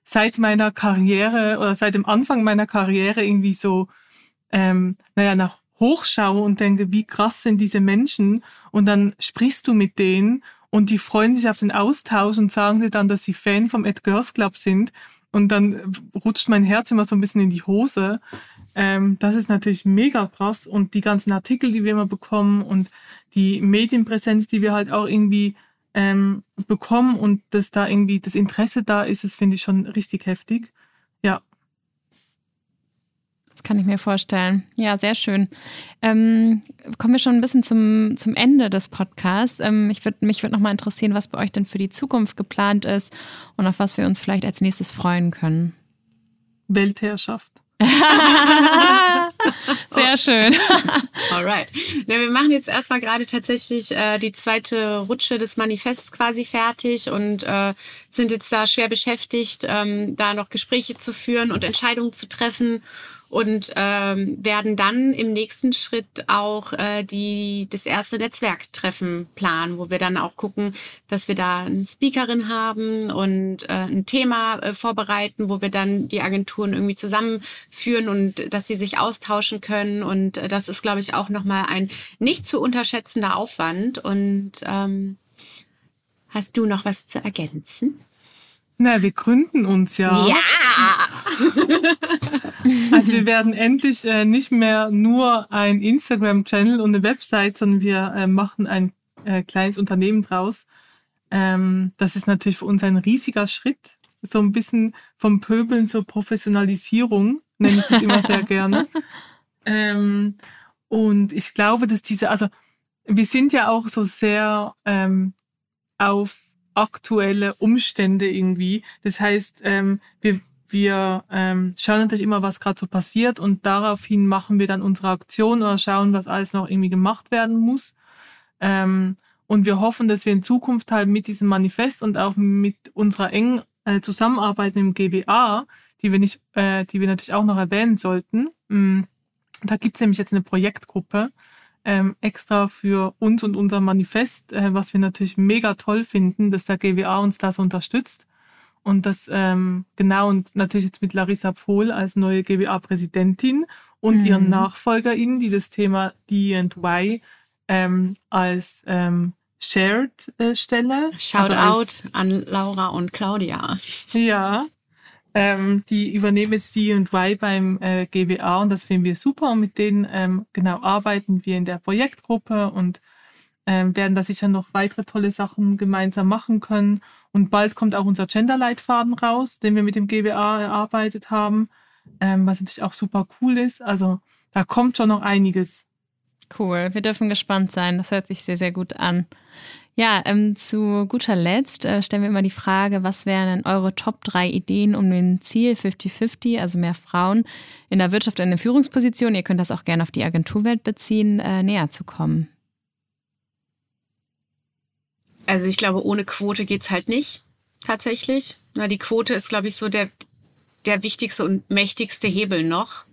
seit meiner Karriere oder seit dem Anfang meiner Karriere irgendwie so, ähm, naja, nach hochschaue und denke, wie krass sind diese Menschen? Und dann sprichst du mit denen und die freuen sich auf den Austausch und sagen dir dann, dass sie Fan vom Ed Girls Club sind. Und dann rutscht mein Herz immer so ein bisschen in die Hose, ähm, das ist natürlich mega krass und die ganzen Artikel, die wir immer bekommen und die Medienpräsenz, die wir halt auch irgendwie ähm, bekommen und dass da irgendwie das Interesse da ist, das finde ich schon richtig heftig. Ja. Das kann ich mir vorstellen. Ja, sehr schön. Ähm, kommen wir schon ein bisschen zum, zum Ende des Podcasts. Ähm, ich würd, mich würde nochmal interessieren, was bei euch denn für die Zukunft geplant ist und auf was wir uns vielleicht als nächstes freuen können. Weltherrschaft. Sehr schön. Alright. Ja, wir machen jetzt erstmal gerade tatsächlich äh, die zweite Rutsche des Manifests quasi fertig und äh, sind jetzt da schwer beschäftigt, ähm, da noch Gespräche zu führen und Entscheidungen zu treffen und ähm, werden dann im nächsten Schritt auch äh, die das erste Netzwerktreffen planen, wo wir dann auch gucken, dass wir da eine Speakerin haben und äh, ein Thema äh, vorbereiten, wo wir dann die Agenturen irgendwie zusammenführen und dass sie sich austauschen können und äh, das ist, glaube ich, auch nochmal ein nicht zu unterschätzender Aufwand und ähm, Hast du noch was zu ergänzen? Na, wir gründen uns ja. Ja! also wir werden endlich äh, nicht mehr nur ein Instagram-Channel und eine Website, sondern wir äh, machen ein äh, kleines Unternehmen draus. Ähm, das ist natürlich für uns ein riesiger Schritt. So ein bisschen vom Pöbeln zur Professionalisierung, nenne ich es immer sehr gerne. Ähm, und ich glaube, dass diese, also wir sind ja auch so sehr ähm, auf aktuelle Umstände irgendwie. Das heißt, ähm, wir, wir ähm, schauen natürlich immer, was gerade so passiert und daraufhin machen wir dann unsere Aktion oder schauen, was alles noch irgendwie gemacht werden muss. Ähm, und wir hoffen, dass wir in Zukunft halt mit diesem Manifest und auch mit unserer engen äh, Zusammenarbeit mit dem GWA, die wir nicht, äh, die wir natürlich auch noch erwähnen sollten. Mh, mm, da gibt's nämlich jetzt eine Projektgruppe, ähm, extra für uns und unser Manifest, äh, was wir natürlich mega toll finden, dass der GWA uns das unterstützt. Und das ähm, genau und natürlich jetzt mit Larissa Pohl als neue GWA-Präsidentin und mhm. ihren NachfolgerInnen, die das Thema D and Y ähm, als ähm, Shared-Stelle. Äh, Shout also out an Laura und Claudia. Ja, ähm, die übernehmen jetzt und Y beim äh, GWA und das finden wir super. Und mit denen ähm, genau arbeiten wir in der Projektgruppe und ähm, werden da sicher noch weitere tolle Sachen gemeinsam machen können. Und bald kommt auch unser Gender-Leitfaden raus, den wir mit dem GWA erarbeitet haben, ähm, was natürlich auch super cool ist. Also da kommt schon noch einiges. Cool, wir dürfen gespannt sein. Das hört sich sehr, sehr gut an. Ja, ähm, zu guter Letzt äh, stellen wir immer die Frage, was wären denn eure Top drei Ideen, um den Ziel 50-50, also mehr Frauen in der Wirtschaft in der Führungsposition, ihr könnt das auch gerne auf die Agenturwelt beziehen, äh, näher zu kommen? Also ich glaube, ohne Quote geht's halt nicht, tatsächlich. Na, die Quote ist, glaube ich, so der, der wichtigste und mächtigste Hebel noch,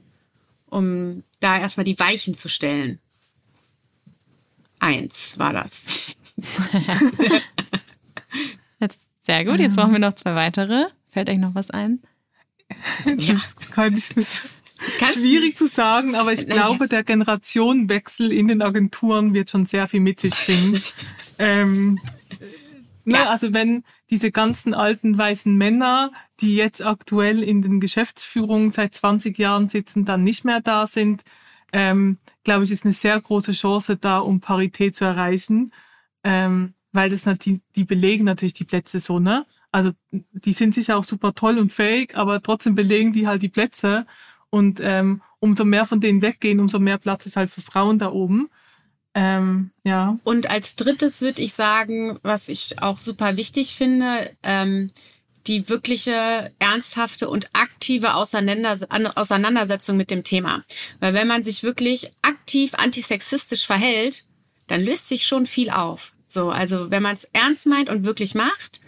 um da erstmal die Weichen zu stellen. Eins war das. jetzt, sehr gut, jetzt brauchen wir noch zwei weitere. Fällt euch noch was ein? Das kann ich nicht. Schwierig zu sagen, aber ich glaube, der Generationenwechsel in den Agenturen wird schon sehr viel mit sich bringen. ähm, ne, ja. Also wenn diese ganzen alten weißen Männer, die jetzt aktuell in den Geschäftsführungen seit 20 Jahren sitzen, dann nicht mehr da sind, ähm, glaube ich, ist eine sehr große Chance da, um Parität zu erreichen ähm, weil das die, die belegen natürlich die Plätze so, ne? Also die sind sicher auch super toll und fähig, aber trotzdem belegen die halt die Plätze. Und ähm, umso mehr von denen weggehen, umso mehr Platz ist halt für Frauen da oben. Ähm, ja. Und als drittes würde ich sagen, was ich auch super wichtig finde, ähm, die wirkliche ernsthafte und aktive Auseinandersetzung mit dem Thema. Weil wenn man sich wirklich aktiv antisexistisch verhält, dann löst sich schon viel auf. So, also wenn man es ernst meint und wirklich macht,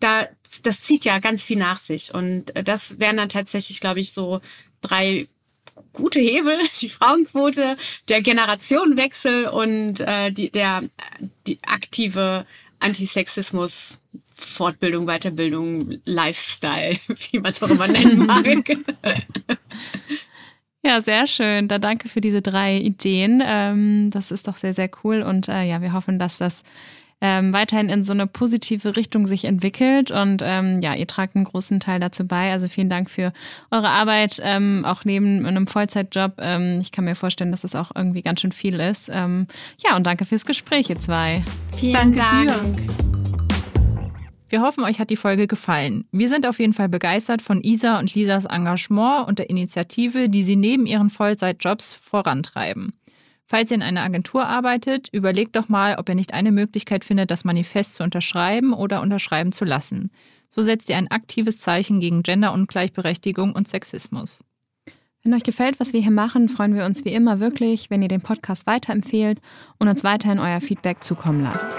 da, das zieht ja ganz viel nach sich. Und äh, das wären dann tatsächlich, glaube ich, so drei gute Hebel, die Frauenquote, der Generationenwechsel und äh, die, der die aktive Antisexismus Fortbildung, Weiterbildung, Lifestyle, wie man es auch immer nennen mag. Ja, sehr schön. Da danke für diese drei Ideen. Ähm, das ist doch sehr, sehr cool. Und äh, ja, wir hoffen, dass das ähm, weiterhin in so eine positive Richtung sich entwickelt. Und ähm, ja, ihr tragt einen großen Teil dazu bei. Also vielen Dank für eure Arbeit, ähm, auch neben einem Vollzeitjob. Ähm, ich kann mir vorstellen, dass das auch irgendwie ganz schön viel ist. Ähm, ja, und danke fürs Gespräch, ihr zwei. Vielen Dank. Dir. Wir hoffen, euch hat die Folge gefallen. Wir sind auf jeden Fall begeistert von Isa und Lisas Engagement und der Initiative, die sie neben ihren Vollzeitjobs vorantreiben. Falls ihr in einer Agentur arbeitet, überlegt doch mal, ob ihr nicht eine Möglichkeit findet, das Manifest zu unterschreiben oder unterschreiben zu lassen. So setzt ihr ein aktives Zeichen gegen Genderungleichberechtigung und Sexismus. Wenn euch gefällt, was wir hier machen, freuen wir uns wie immer wirklich, wenn ihr den Podcast weiterempfehlt und uns weiterhin euer Feedback zukommen lasst.